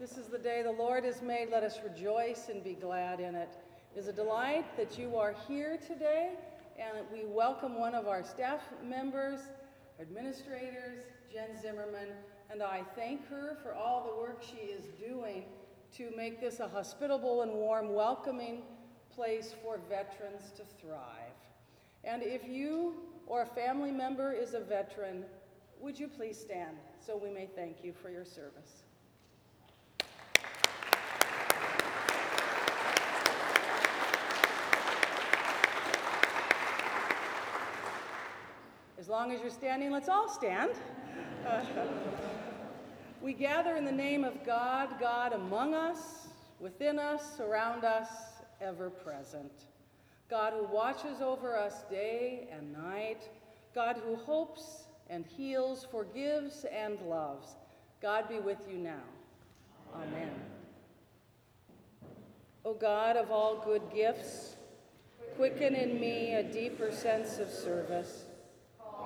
This is the day the Lord has made. Let us rejoice and be glad in it. It is a delight that you are here today, and we welcome one of our staff members, administrators, Jen Zimmerman, and I thank her for all the work she is doing to make this a hospitable and warm, welcoming place for veterans to thrive. And if you or a family member is a veteran, would you please stand so we may thank you for your service? Long as you're standing, let's all stand. Uh, we gather in the name of God, God among us, within us, around us, ever present. God who watches over us day and night, God who hopes and heals, forgives and loves. God be with you now. Amen. O God of all good gifts, quicken in me a deeper sense of service.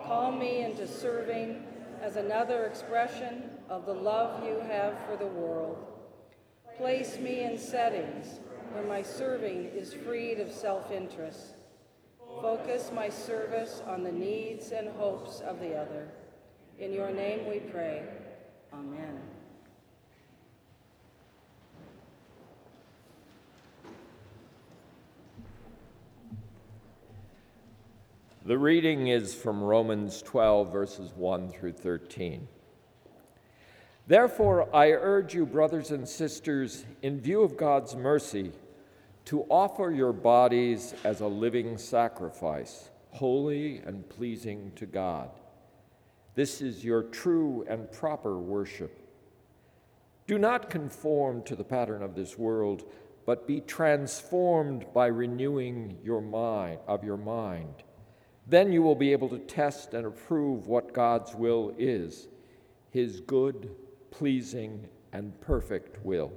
Call me into serving as another expression of the love you have for the world. Place me in settings where my serving is freed of self interest. Focus my service on the needs and hopes of the other. In your name we pray. Amen. The reading is from Romans 12, verses 1 through 13. Therefore, I urge you, brothers and sisters, in view of God's mercy, to offer your bodies as a living sacrifice, holy and pleasing to God. This is your true and proper worship. Do not conform to the pattern of this world, but be transformed by renewing your mind of your mind then you will be able to test and approve what God's will is his good, pleasing, and perfect will.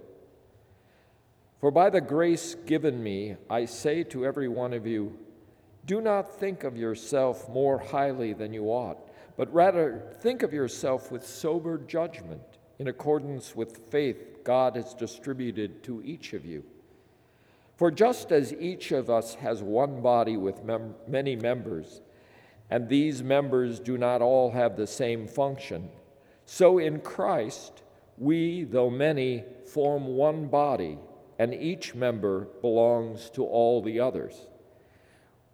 For by the grace given me, I say to every one of you, do not think of yourself more highly than you ought, but rather think of yourself with sober judgment in accordance with faith God has distributed to each of you. For just as each of us has one body with mem- many members, and these members do not all have the same function, so in Christ, we, though many, form one body, and each member belongs to all the others.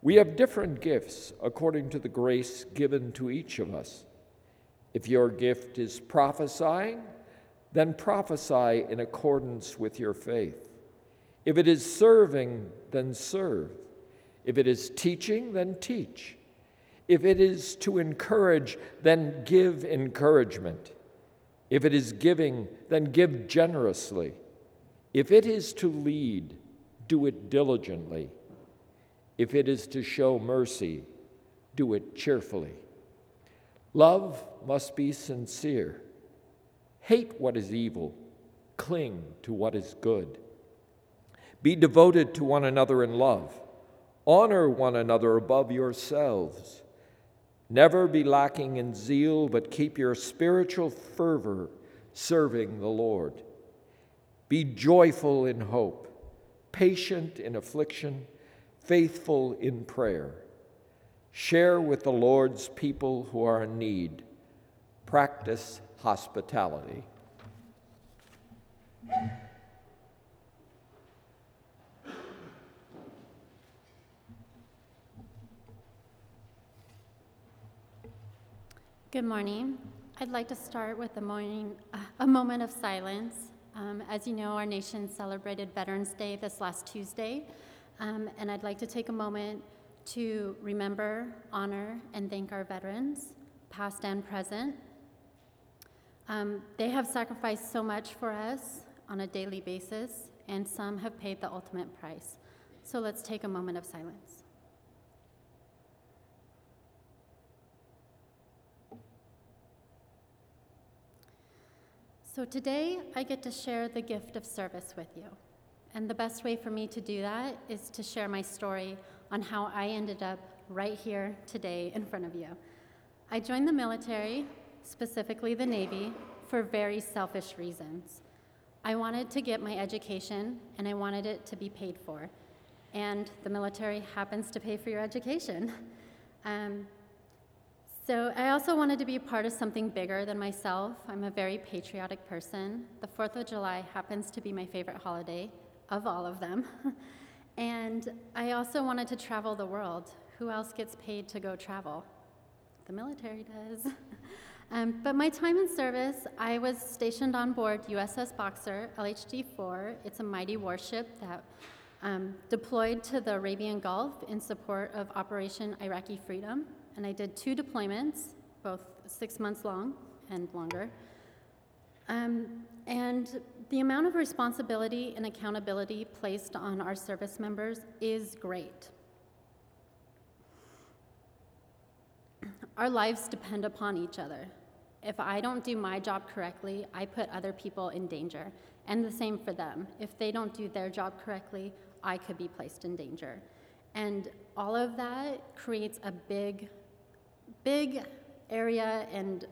We have different gifts according to the grace given to each of us. If your gift is prophesying, then prophesy in accordance with your faith. If it is serving, then serve. If it is teaching, then teach. If it is to encourage, then give encouragement. If it is giving, then give generously. If it is to lead, do it diligently. If it is to show mercy, do it cheerfully. Love must be sincere. Hate what is evil, cling to what is good. Be devoted to one another in love. Honor one another above yourselves. Never be lacking in zeal, but keep your spiritual fervor serving the Lord. Be joyful in hope, patient in affliction, faithful in prayer. Share with the Lord's people who are in need. Practice hospitality. Good morning. I'd like to start with a, morning, uh, a moment of silence. Um, as you know, our nation celebrated Veterans Day this last Tuesday, um, and I'd like to take a moment to remember, honor, and thank our veterans, past and present. Um, they have sacrificed so much for us on a daily basis, and some have paid the ultimate price. So let's take a moment of silence. So today I get to share the gift of service with you. And the best way for me to do that is to share my story on how I ended up right here today in front of you. I joined the military, specifically the Navy, for very selfish reasons. I wanted to get my education and I wanted it to be paid for. And the military happens to pay for your education. Um, so I also wanted to be part of something bigger than myself. I'm a very patriotic person. The 4th of July happens to be my favorite holiday of all of them. and I also wanted to travel the world. Who else gets paid to go travel? The military does. um, but my time in service, I was stationed on board USS Boxer, LHD 4. It's a mighty warship that um, deployed to the Arabian Gulf in support of Operation Iraqi Freedom and I did two deployments, both six months long and longer. Um, and the amount of responsibility and accountability placed on our service members is great. Our lives depend upon each other. If I don't do my job correctly, I put other people in danger. And the same for them. If they don't do their job correctly, I could be placed in danger. And all of that creates a big big area and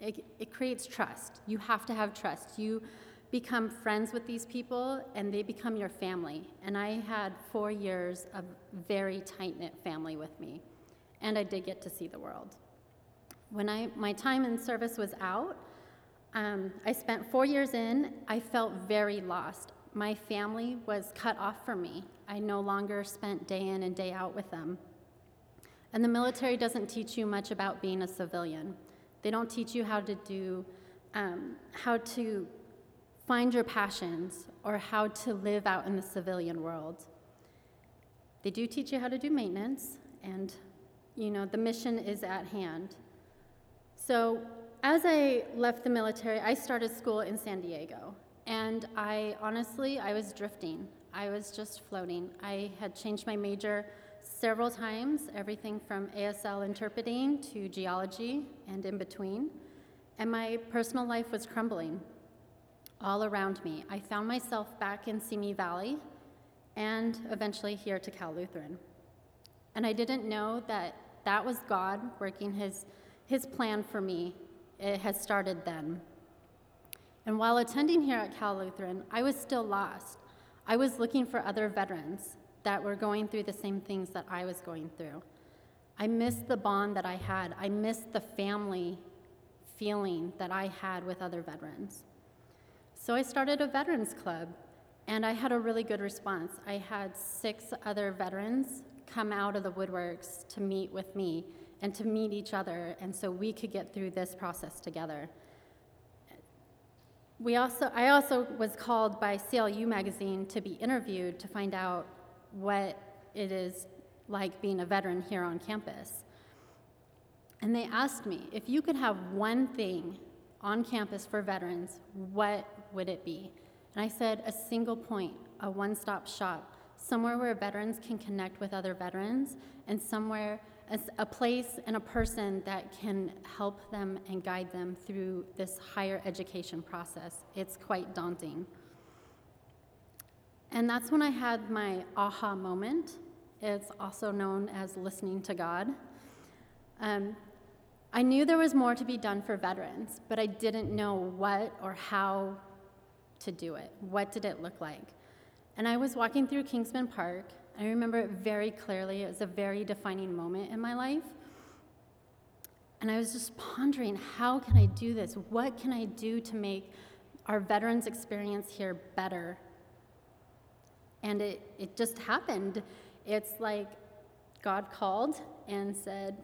it, it, creates trust. You have to have trust. You become friends with these people and they become your family. And I had four years of very tight knit family with me, and I did get to see the world. When I, my time in service was out, um, I spent four years in, I felt very lost. My family was cut off from me. I no longer spent day in and day out with them. And the military doesn't teach you much about being a civilian. They don't teach you how to do, um, how to find your passions or how to live out in the civilian world. They do teach you how to do maintenance, and you know the mission is at hand. So as I left the military, I started school in San Diego, and I honestly I was drifting. I was just floating. I had changed my major several times, everything from ASL interpreting to geology and in between. And my personal life was crumbling all around me. I found myself back in Simi Valley and eventually here to Cal Lutheran. And I didn't know that that was God working his, his plan for me. It had started then. And while attending here at Cal Lutheran, I was still lost. I was looking for other veterans that were going through the same things that I was going through. I missed the bond that I had. I missed the family feeling that I had with other veterans. So I started a veterans club, and I had a really good response. I had six other veterans come out of the woodworks to meet with me and to meet each other, and so we could get through this process together. We also, I also was called by CLU magazine to be interviewed to find out what it is like being a veteran here on campus. And they asked me, if you could have one thing on campus for veterans, what would it be? And I said, a single point, a one stop shop, somewhere where veterans can connect with other veterans, and somewhere, a place and a person that can help them and guide them through this higher education process. It's quite daunting. And that's when I had my aha moment. It's also known as listening to God. Um, I knew there was more to be done for veterans, but I didn't know what or how to do it. What did it look like? And I was walking through Kingsmen Park. I remember it very clearly. It was a very defining moment in my life. And I was just pondering how can I do this? What can I do to make our veterans' experience here better and it, it just happened. It's like God called and said,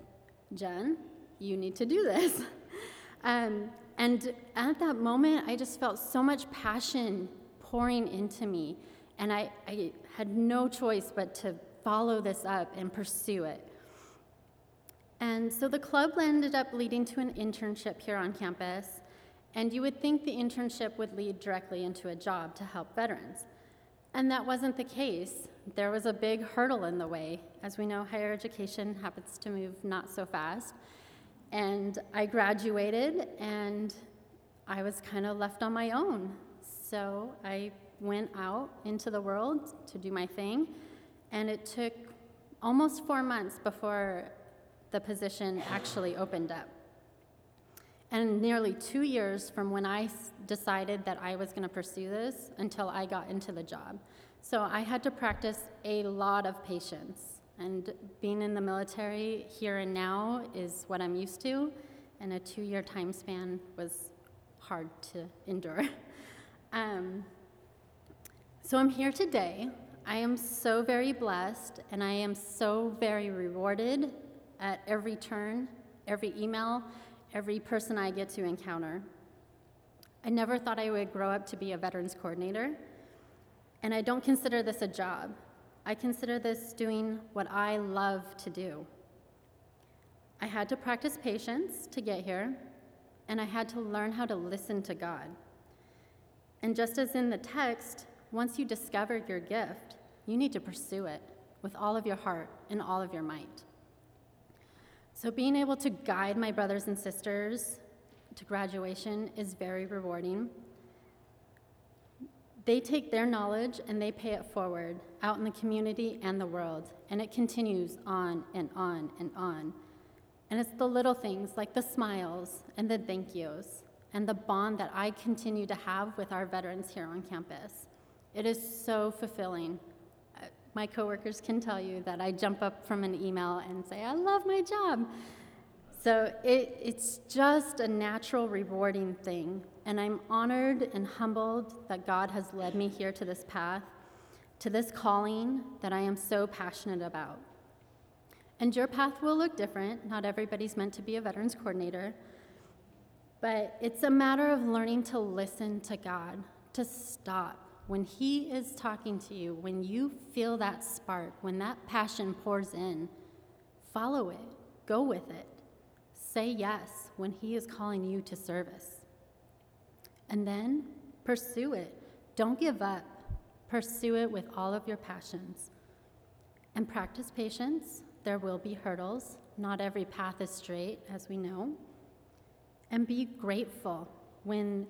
Jen, you need to do this. um, and at that moment, I just felt so much passion pouring into me. And I, I had no choice but to follow this up and pursue it. And so the club ended up leading to an internship here on campus. And you would think the internship would lead directly into a job to help veterans. And that wasn't the case. There was a big hurdle in the way. As we know, higher education happens to move not so fast. And I graduated and I was kind of left on my own. So I went out into the world to do my thing. And it took almost four months before the position actually opened up. And nearly two years from when I decided that I was going to pursue this until I got into the job. So I had to practice a lot of patience. And being in the military here and now is what I'm used to, and a two year time span was hard to endure. um, so I'm here today. I am so very blessed, and I am so very rewarded at every turn, every email, every person I get to encounter. I never thought I would grow up to be a veterans coordinator, and I don't consider this a job. I consider this doing what I love to do. I had to practice patience to get here, and I had to learn how to listen to God. And just as in the text, once you discover your gift, you need to pursue it with all of your heart and all of your might. So, being able to guide my brothers and sisters to graduation is very rewarding. They take their knowledge and they pay it forward out in the community and the world, and it continues on and on and on. And it's the little things like the smiles and the thank yous and the bond that I continue to have with our veterans here on campus. It is so fulfilling. My coworkers can tell you that I jump up from an email and say, I love my job. So it, it's just a natural, rewarding thing. And I'm honored and humbled that God has led me here to this path, to this calling that I am so passionate about. And your path will look different. Not everybody's meant to be a veterans coordinator. But it's a matter of learning to listen to God, to stop. When He is talking to you, when you feel that spark, when that passion pours in, follow it, go with it. Say yes when He is calling you to service. And then pursue it. Don't give up. Pursue it with all of your passions. And practice patience. There will be hurdles. Not every path is straight, as we know. And be grateful when,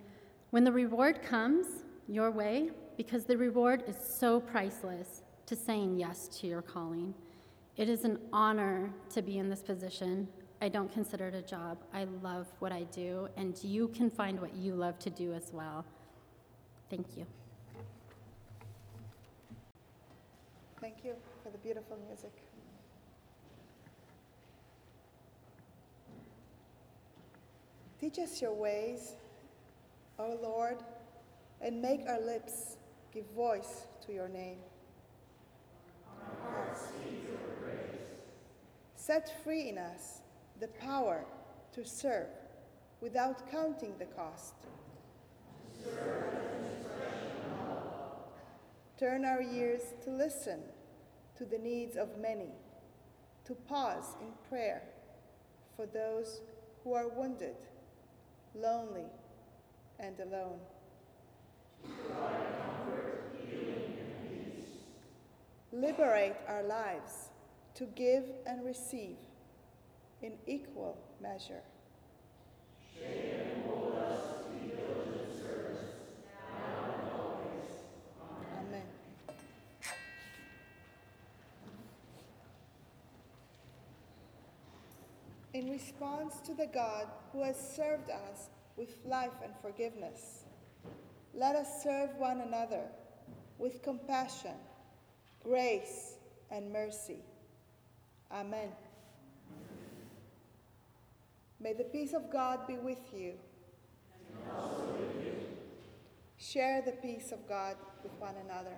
when the reward comes your way, because the reward is so priceless to saying yes to your calling. It is an honor to be in this position. I don't consider it a job. I love what I do, and you can find what you love to do as well. Thank you. Thank you for the beautiful music. Teach us your ways, O Lord, and make our lips give voice to your name. Set free in us the power to serve without counting the cost. Turn our ears to listen to the needs of many, to pause in prayer for those who are wounded, lonely, and alone. Liberate our lives to give and receive in equal measure. Amen. In response to the God who has served us with life and forgiveness, let us serve one another with compassion, grace, and mercy. Amen. May the peace of God be with you. Share the peace of God with one another.